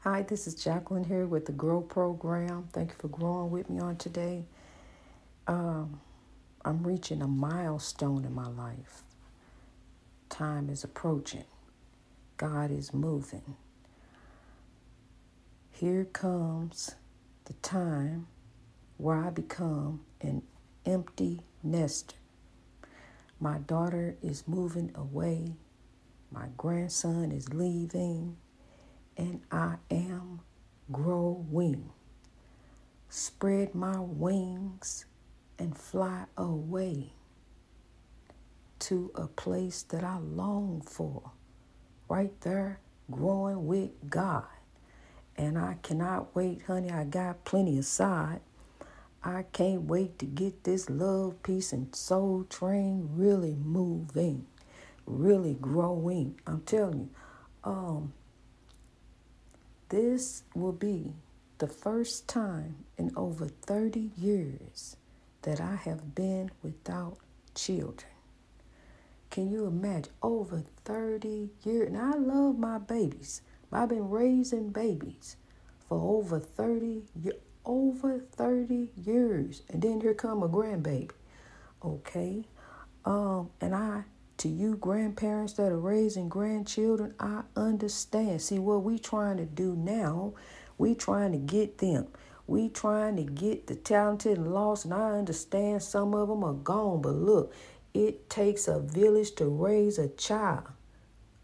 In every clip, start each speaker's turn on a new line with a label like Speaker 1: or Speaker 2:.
Speaker 1: Hi, this is Jacqueline here with the Grow Program. Thank you for growing with me on today. Um, I'm reaching a milestone in my life. Time is approaching. God is moving. Here comes the time where I become an empty nester. My daughter is moving away. My grandson is leaving and I am growing. Spread my wings and fly away to a place that I long for, right there, growing with God. And I cannot wait, honey. I got plenty aside. I can't wait to get this love, peace, and soul train really moving, really growing. I'm telling you, um, this will be the first time in over 30 years that I have been without children. Can you imagine? Over 30 years. And I love my babies. I've been raising babies for over 30 years. Over 30 years. And then here come a grandbaby. Okay? Um, and I to you grandparents that are raising grandchildren, I understand. See what we trying to do now, we trying to get them. We trying to get the talented and lost, and I understand some of them are gone. But look, it takes a village to raise a child.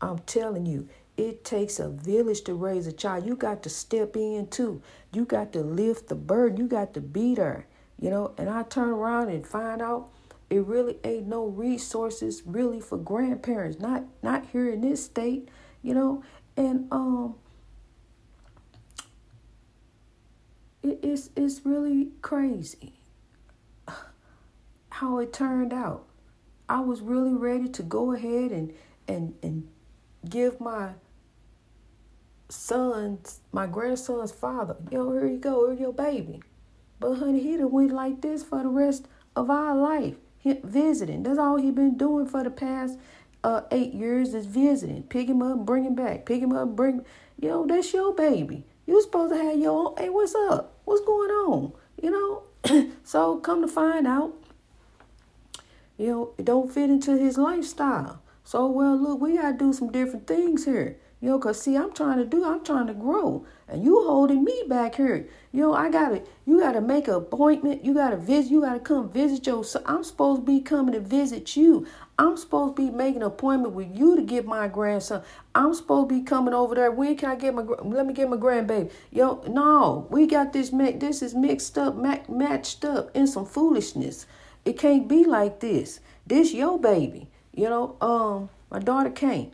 Speaker 1: I'm telling you, it takes a village to raise a child. You got to step in too. You got to lift the burden. You got to be there. You know, and I turn around and find out it really ain't no resources really for grandparents not not here in this state you know? And um it, it's it's really crazy how it turned out. I was really ready to go ahead and and and give my son's my grandson's father yo here you go here's your baby. But honey he done went like this for the rest of our life visiting. That's all he been doing for the past uh, eight years is visiting. Pick him up, bring him back. Pick him up, bring. Know, that's your baby. You supposed to have your own. Hey, what's up? What's going on? You know. so come to find out, you know, it don't fit into his lifestyle. So well, look, we gotta do some different things here. You know, cause see, I'm trying to do, I'm trying to grow, and you holding me back here. You know, I gotta, you gotta make an appointment. You gotta visit. You gotta come visit your. So I'm supposed to be coming to visit you. I'm supposed to be making an appointment with you to get my grandson. I'm supposed to be coming over there. When can I get my? Let me get my grandbaby. Yo, no, we got this. This is mixed up, matched up in some foolishness. It can't be like this. This your baby. You know, um, my daughter can't.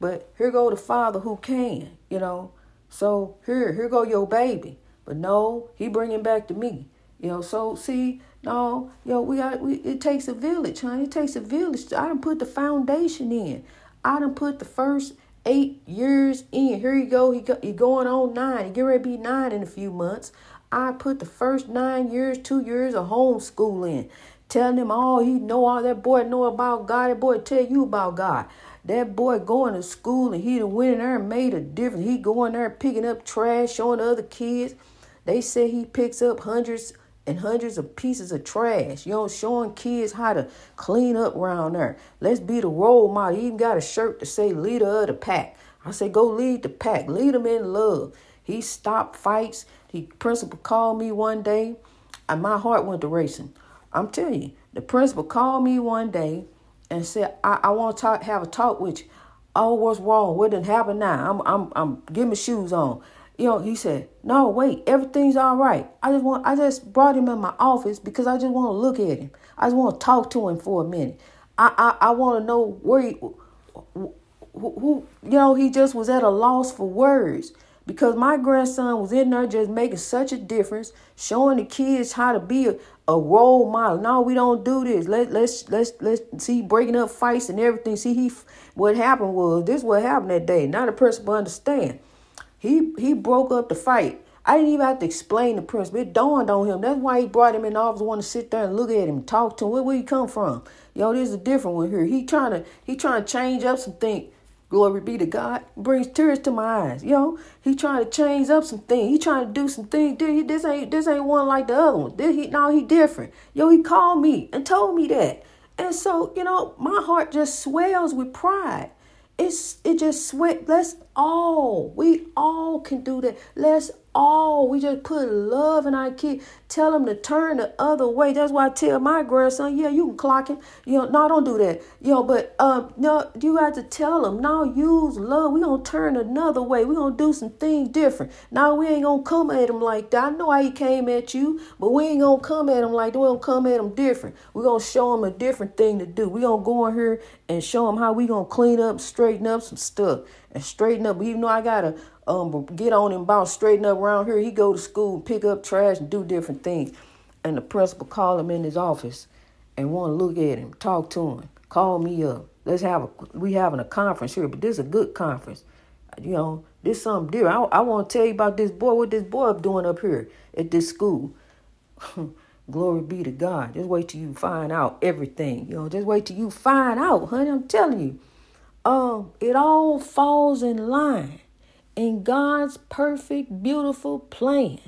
Speaker 1: But here go the father who can, you know. So here, here go your baby. But no, he bringing back to me. You know, so see, no, yo, we got we it takes a village, honey. It takes a village. I done put the foundation in. I done put the first eight years in. Here you go. He go, he going on nine. He get ready to be nine in a few months. I put the first nine years, two years of homeschooling, telling him all he know, all that boy know about God. That boy tell you about God. That boy going to school and he went in there and made a difference. He going there picking up trash, showing other kids. They say he picks up hundreds and hundreds of pieces of trash. You know, showing kids how to clean up around there. Let's be the role model. He even got a shirt to say leader of the pack. I say go lead the pack. Lead them in love. He stopped fights. The principal called me one day and my heart went to racing. I'm telling you, the principal called me one day and said, I, I want to talk, have a talk with you. Oh, what's wrong? What didn't happen now? I'm, I'm, I'm getting my shoes on. You know, he said, no, wait, everything's all right. I just want, I just brought him in my office because I just want to look at him. I just want to talk to him for a minute. I, I, I want to know where he, who, who, you know, he just was at a loss for words because my grandson was in there just making such a difference, showing the kids how to be a, a role model. No, we don't do this. Let let's let's let's see breaking up fights and everything. See he what happened was this what happened that day. Now the principal understand. He he broke up the fight. I didn't even have to explain the principal. It dawned on him. That's why he brought him in the office. Want to sit there and look at him, talk to him. Where where you come from? Yo, there's a different one here. He trying to he trying to change up some things. Glory be to God. Brings tears to my eyes. Yo, he trying to change up some things. He trying to do some things. Dude, this ain't this ain't one like the other one. This, he, no, he different. Yo, he called me and told me that. And so, you know, my heart just swells with pride. It's it just sweat. Let's all, we all can do that. Let's all, we just put love in our kid. Tell them to turn the other way. That's why I tell my grandson, yeah, you can clock him. You know, no, don't do that. You know, but um, no, you have to tell them, now use love. We gonna turn another way. We gonna do some things different. Now we ain't gonna come at him like that. I know how he came at you, but we ain't gonna come at him like that. We gonna come at him different. We gonna show him a different thing to do. We gonna go in here and show him how we gonna clean up, straighten up some stuff, and straighten up. Even though I gotta um get on him about straighten up around here. He go to school and pick up trash and do different things. And the principal call him in his office and want to look at him, talk to him, call me up. Let's have a we having a conference here, but this is a good conference. You know, this something different. I, I want to tell you about this boy, what this boy up doing up here at this school. Glory be to God. Just wait till you find out everything. You know, just wait till you find out, honey. I'm telling you. Um, it all falls in line in God's perfect, beautiful plan.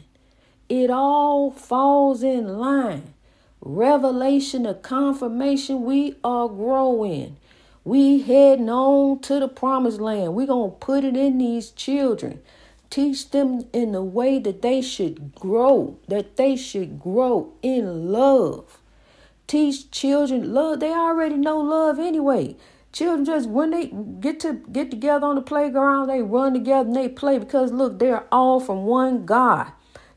Speaker 1: It all falls in line. Revelation of confirmation, we are growing. We heading on to the promised land. We're going to put it in these children. Teach them in the way that they should grow, that they should grow in love. Teach children love. They already know love anyway. Children just when they get to get together on the playground, they run together and they play because look, they're all from one God.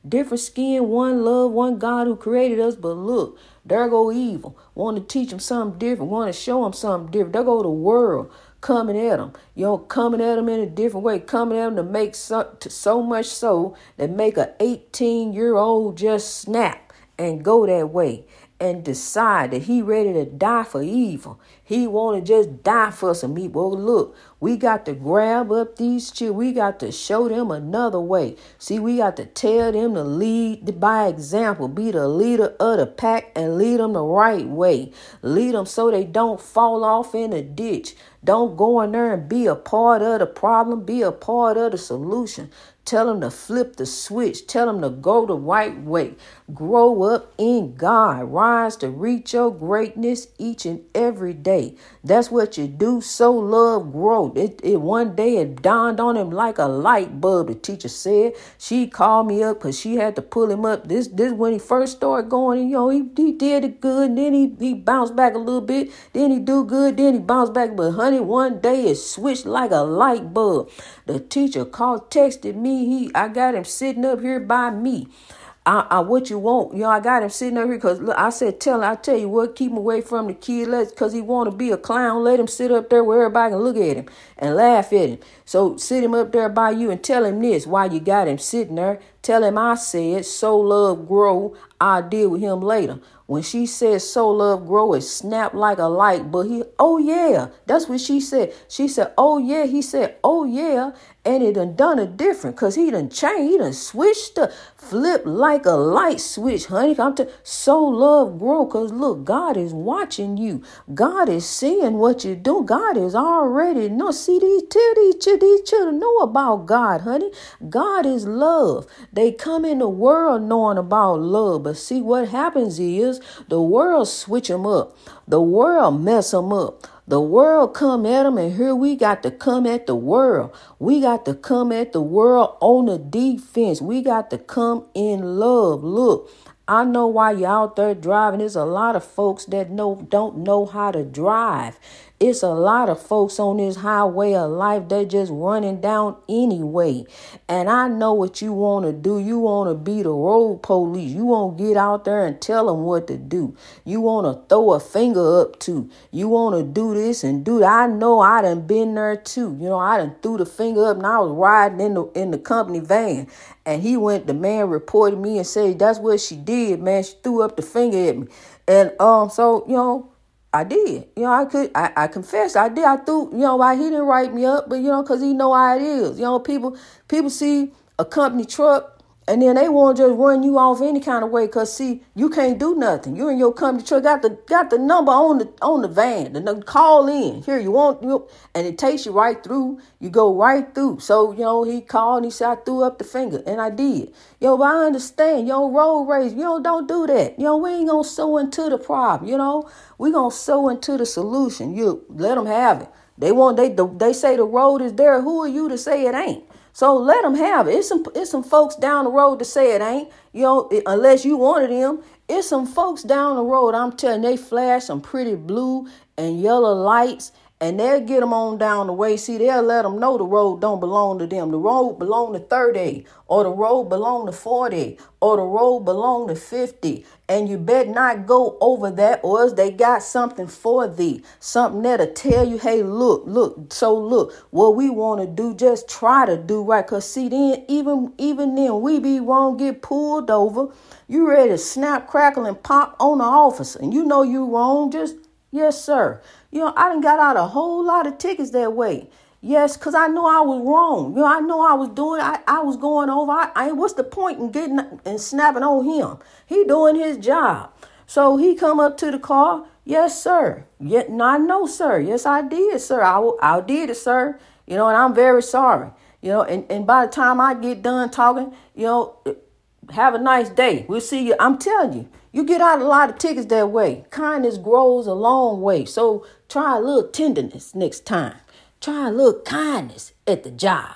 Speaker 1: Different skin, one love, one God who created us. But look, there go evil. Want to teach them something different. Want to show them something different. There go the world coming at them. You know, coming at them in a different way. Coming at them to make so, to so much so that make a 18 year old just snap and go that way and decide that he ready to die for evil. He want to just die for some evil. Well, look, we got to grab up these children. We got to show them another way. See, we got to tell them to lead by example, be the leader of the pack and lead them the right way. Lead them so they don't fall off in a ditch. Don't go in there and be a part of the problem, be a part of the solution. Tell them to flip the switch. Tell them to go the right way. Grow up in God. Rise to reach your greatness each and every day. That's what you do. So love growth. It, it one day it dawned on him like a light bulb. The teacher said she called me up because she had to pull him up. This this when he first started going. You know he, he did it good. And then he he bounced back a little bit. Then he do good. Then he bounced back. But honey, one day it switched like a light bulb. The teacher called, texted me. He I got him sitting up here by me. I, I what you want. You know, I got him sitting up here because I said, tell I tell you what, keep him away from the kid. Let's because he want to be a clown. Let him sit up there where everybody can look at him and laugh at him. So sit him up there by you and tell him this why you got him sitting there. Tell him I said, sow love grow. I'll deal with him later. When she said sow love grow, it snapped like a light. But he, oh yeah, that's what she said. She said, oh yeah. He said, oh yeah. And it done done a different because he done changed. He done switched the flip like a light switch, honey. I'm sow love grow because look, God is watching you. God is seeing what you do. God is already no See these these, these children know about God, honey. God is love. They come in the world knowing about love, but see what happens is the world switch them up. The world mess them up. The world come at them, and here we got to come at the world. We got to come at the world on the defense. We got to come in love. Look, I know why you're out there driving. There's a lot of folks that know don't know how to drive. It's a lot of folks on this highway of life that just running down anyway. And I know what you want to do. You want to be the road police. You want to get out there and tell them what to do. You want to throw a finger up to. You want to do this and do that. I know I done been there too. You know, I done threw the finger up and I was riding in the in the company van. And he went, the man reported me and said, that's what she did, man. She threw up the finger at me. And um, so, you know, I did. You know, I could, I, I confess, I did. I threw, you know, why he didn't write me up, but you know, cause he know how it is. You know, people, people see a company truck And then they want to just run you off any kind of way, cause see, you can't do nothing. You and your company truck got the got the number on the on the van. The call in here. You want you, and it takes you right through. You go right through. So you know he called and he said I threw up the finger, and I did. Yo, but I understand. Yo, road rage. Know, don't do that. Yo, we ain't gonna sow into the problem. You know, we gonna sow into the solution. You let them have it. They want they they say the road is there. Who are you to say it ain't? So let them have it. It's some it's some folks down the road to say it ain't. You know, unless you wanted them. It's some folks down the road. I'm telling they flash some pretty blue and yellow lights and they'll get them on down the way. See, they'll let them know the road don't belong to them. The road belong to 30, or the road belong to 40, or the road belong to 50. And you better not go over that, or else they got something for thee. Something that'll tell you, hey, look, look, so look, what we want to do, just try to do right. Cause see, then even even then we be wrong, get pulled over. You ready to snap, crackle, and pop on the officer. And you know you wrong, just yes, sir. You know, I done got out a whole lot of tickets that way. Yes, because I know I was wrong. You know, I know I was doing, I, I was going over. I, I what's the point in getting and snapping on him? He doing his job. So he come up to the car. Yes, sir. Yet, not no, sir. Yes, I did, sir. I, I did it, sir. You know, and I'm very sorry. You know, and, and by the time I get done talking, you know, have a nice day. We'll see you. I'm telling you, you get out a lot of tickets that way. Kindness grows a long way. So try a little tenderness next time. Try a little kindness at the job.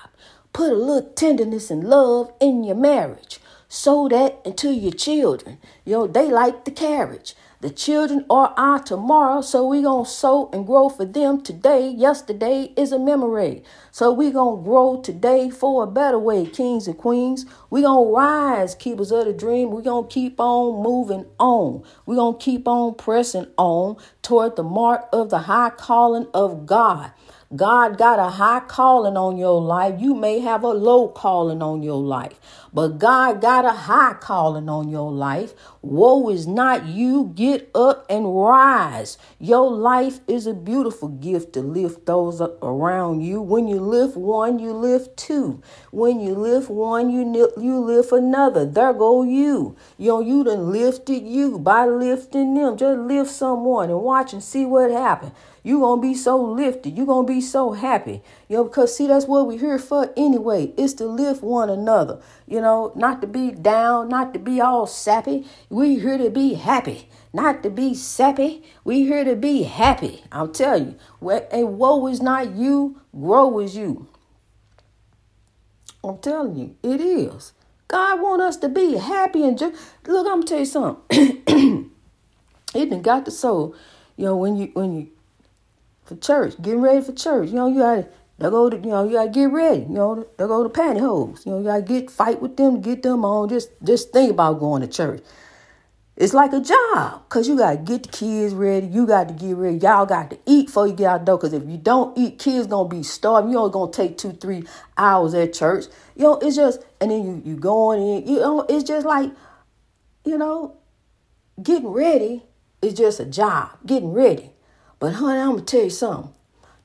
Speaker 1: Put a little tenderness and love in your marriage. Sow that into your children. You know, they like the carriage. The children are our tomorrow, so we going to sow and grow for them today. Yesterday is a memory. So we going to grow today for a better way, kings and queens. we going to rise, keepers of the dream. we going to keep on moving on. we going to keep on pressing on toward the mark of the high calling of God. God got a high calling on your life. You may have a low calling on your life, but God got a high calling on your life. Woe is not you. Get up and rise. Your life is a beautiful gift to lift those around you. When you lift one, you lift two. When you lift one, you you lift another. There go you. You know, you done lifted you by lifting them. Just lift someone and watch and see what happens you're going to be so lifted. You're going to be so happy. You know, because see, that's what we're here for anyway, It's to lift one another. You know, not to be down, not to be all sappy. We're here to be happy, not to be sappy. We're here to be happy. I'll tell you, a woe is not you, grow is you. I'm telling you, it is. God want us to be happy and just look. I'm gonna tell you something. it done got the soul. You know when you when you for church, getting ready for church. You know, you gotta they go to you know, you gotta get ready. You know, they go to pantyhose. You know, you gotta get fight with them, get them on. Just just think about going to church. It's like a job because you got to get the kids ready. You got to get ready. Y'all got to eat before you get out the door because if you don't eat, kids going to be starving. You only going to take two, three hours at church. You know, it's just, and then you, you going in, you know, it's just like, you know, getting ready is just a job. Getting ready. But honey, I'm gonna tell you something.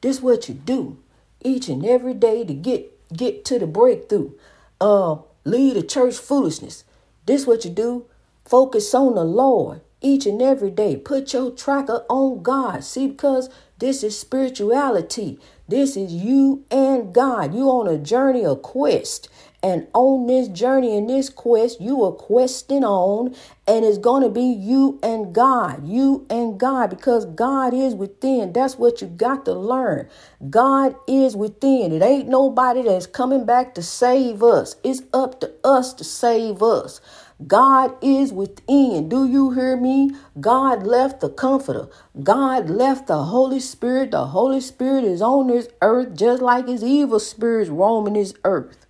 Speaker 1: This is what you do each and every day to get get to the breakthrough. Uh, lead a church foolishness. This what you do. Focus on the Lord each and every day. Put your tracker on God. See, because this is spirituality. This is you and God. You on a journey, a quest. And on this journey, and this quest, you are questing on, and it's going to be you and God, you and God, because God is within. That's what you got to learn. God is within. It ain't nobody that's coming back to save us. It's up to us to save us. God is within. Do you hear me? God left the comforter. God left the Holy Spirit. The Holy Spirit is on this earth just like his evil spirits roaming this earth.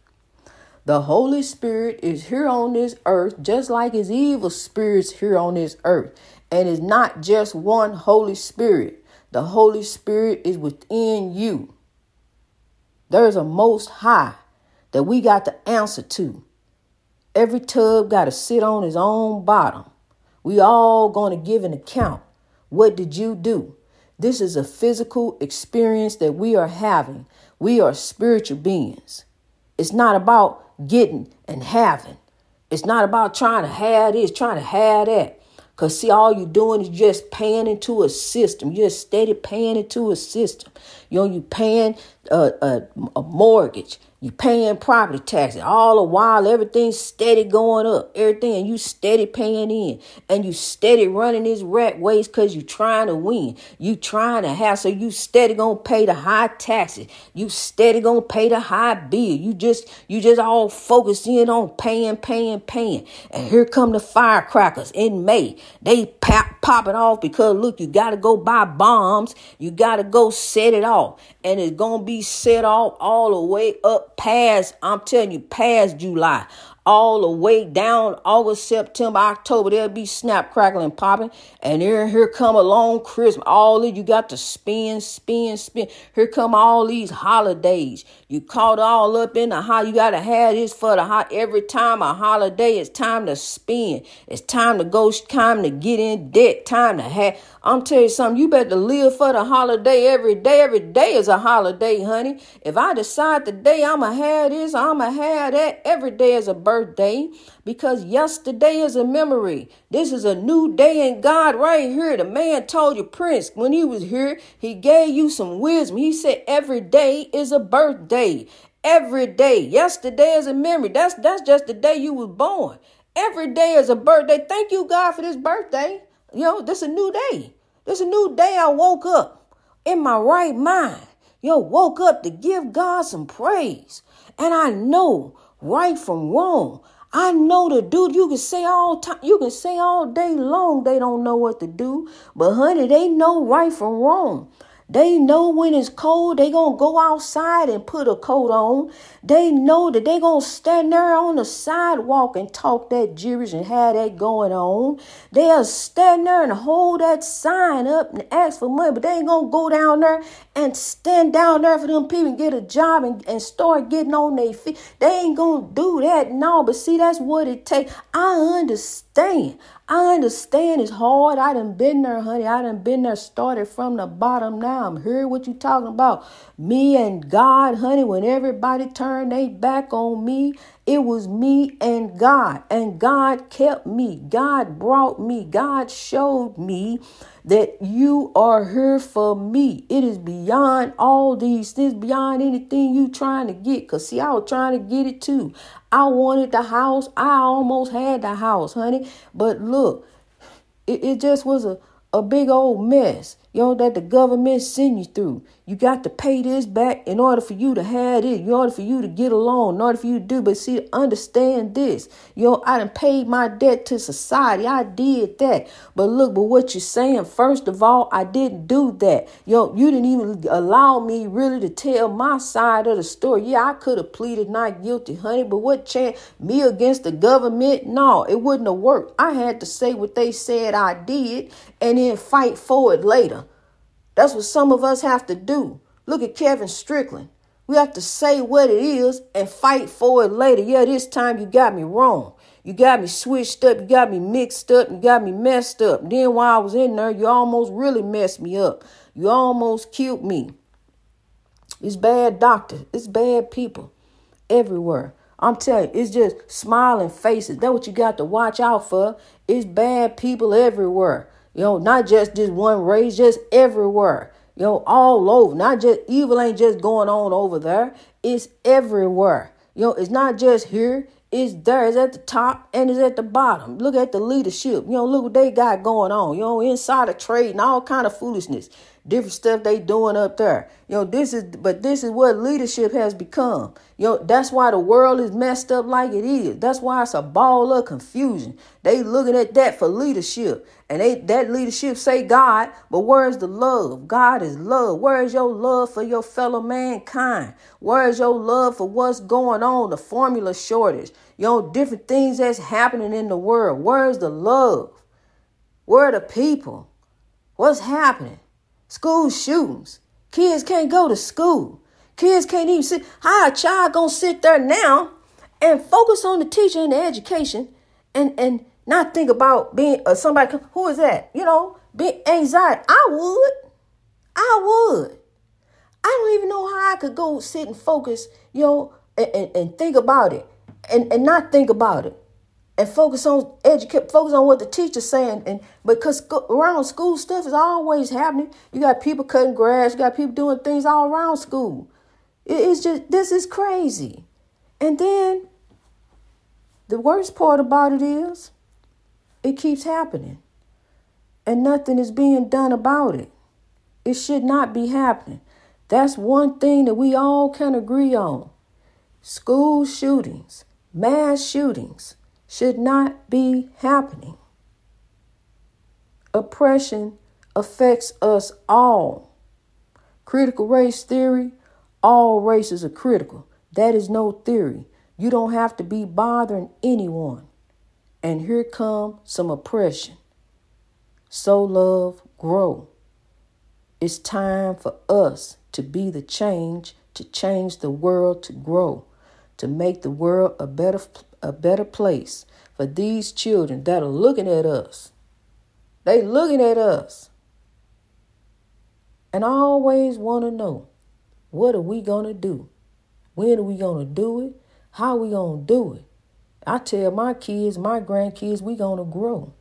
Speaker 1: The Holy Spirit is here on this earth just like his evil spirits here on this earth. And it's not just one Holy Spirit. The Holy Spirit is within you. There's a most high that we got to answer to. Every tub got to sit on his own bottom. We all going to give an account. What did you do? This is a physical experience that we are having. We are spiritual beings. It's not about getting and having. It's not about trying to have this, trying to have that. Because, see, all you're doing is just paying into a system. You're steady paying into a system. You know, you paying a, a, a mortgage. You paying property taxes all the while. Everything's steady going up. Everything and you steady paying in, and you steady running this rat race because you trying to win. You trying to have so you steady gonna pay the high taxes. You steady gonna pay the high bill. You just you just all focused in on paying, paying, paying. And here come the firecrackers in May. They pop popping off because look, you gotta go buy bombs. You gotta go set it off, and it's gonna be set off all the way up past, I'm telling you, past July all the way down August, September, October. There'll be snap, crackling, popping. And here, here come along Christmas. All of you got to spin, spin, spin. Here come all these holidays. You caught all up in the how you gotta have this for the hot every time a holiday. It's time to spin. It's time to go, time to get in debt, time to have I'm telling you something, you better live for the holiday every day. Every day is a holiday, honey. If I decide today I'ma have this, I'ma have that, every day is a birthday because yesterday is a memory. This is a new day in God right here. The man told you, Prince, when he was here, he gave you some wisdom. He said every day is a birthday. Every day. Yesterday is a memory. That's that's just the day you was born. Every day is a birthday. Thank you, God, for this birthday. You know, this is a new day. This is a new day I woke up in my right mind. Yo, woke up to give God some praise. And I know right from wrong. I know the dude you can say all time you can say all day long they don't know what to do. But honey, they know right from wrong. They know when it's cold, they gonna go outside and put a coat on. They know that they gonna stand there on the sidewalk and talk that gibberish and have that going on. They'll stand there and hold that sign up and ask for money, but they ain't gonna go down there and stand down there for them people and get a job and, and start getting on their feet. They ain't gonna do that. No, but see, that's what it takes. I understand. I understand it's hard. I done been there, honey. I done been there, started from the bottom now. I'm hearing what you talking about. Me and God, honey, when everybody turned their back on me, it was me and God. And God kept me. God brought me. God showed me that you are here for me. It is beyond all these things, beyond anything you trying to get. Cause see, I was trying to get it too. I wanted the house. I almost had the house, honey. But look, it, it just was a, a big old mess, you know, that the government send you through. You got to pay this back in order for you to have it, in order for you to get along, in order for you to do. But see, understand this. You know, I done paid my debt to society. I did that. But look, but what you're saying, first of all, I didn't do that. Yo, you didn't even allow me really to tell my side of the story. Yeah, I could have pleaded not guilty, honey, but what chance? Me against the government? No, it wouldn't have worked. I had to say what they said I did and then fight for it later. That's what some of us have to do. Look at Kevin Strickland. We have to say what it is and fight for it later. Yeah, this time you got me wrong. You got me switched up. You got me mixed up. You got me messed up. Then while I was in there, you almost really messed me up. You almost killed me. It's bad doctors. It's bad people everywhere. I'm telling you, it's just smiling faces. That's what you got to watch out for. It's bad people everywhere. You know, not just this one race, just everywhere. You know, all over. Not just evil ain't just going on over there. It's everywhere. You know, it's not just here. It's there. It's at the top and it's at the bottom. Look at the leadership. You know, look what they got going on. You know, inside of trade and all kind of foolishness different stuff they doing up there. You know, this is but this is what leadership has become. You know, that's why the world is messed up like it is. That's why it's a ball of confusion. They looking at that for leadership. And they that leadership say God, but where's the love? God is love. Where is your love for your fellow mankind? Where is your love for what's going on? The formula shortage. You know, different things that's happening in the world. Where's the love? Where are the people? What's happening? School shootings. Kids can't go to school. Kids can't even sit. How a child gonna sit there now and focus on the teacher and the education and and not think about being uh, somebody who is that? You know, being anxiety. I would. I would. I don't even know how I could go sit and focus, you know, and, and, and think about it and, and not think about it. And focus on educate focus on what the teacher's saying and because around school stuff is always happening. You got people cutting grass you got people doing things all around school. It's just this is crazy. And then the worst part about it is it keeps happening. And nothing is being done about it. It should not be happening. That's one thing that we all can agree on. School shootings mass shootings should not be happening. Oppression affects us all. Critical race theory all races are critical. That is no theory. You don't have to be bothering anyone. And here come some oppression. Sow love grow. It's time for us to be the change, to change the world to grow, to make the world a better a better place for these children that are looking at us. They looking at us. And I always want to know, what are we going to do? When are we going to do it? How are we going to do it? I tell my kids, my grandkids, we going to grow.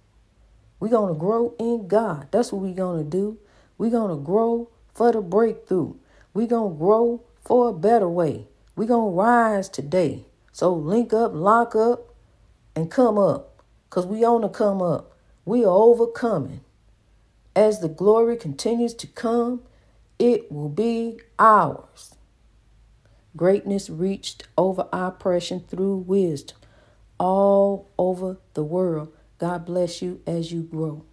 Speaker 1: we going to grow in God. That's what we going to do. we going to grow for the breakthrough. we going to grow for a better way. we going to rise today. So link up, lock up, and come up. Because we on to come up. We are overcoming. As the glory continues to come, it will be ours. Greatness reached over oppression through wisdom all over the world. God bless you as you grow.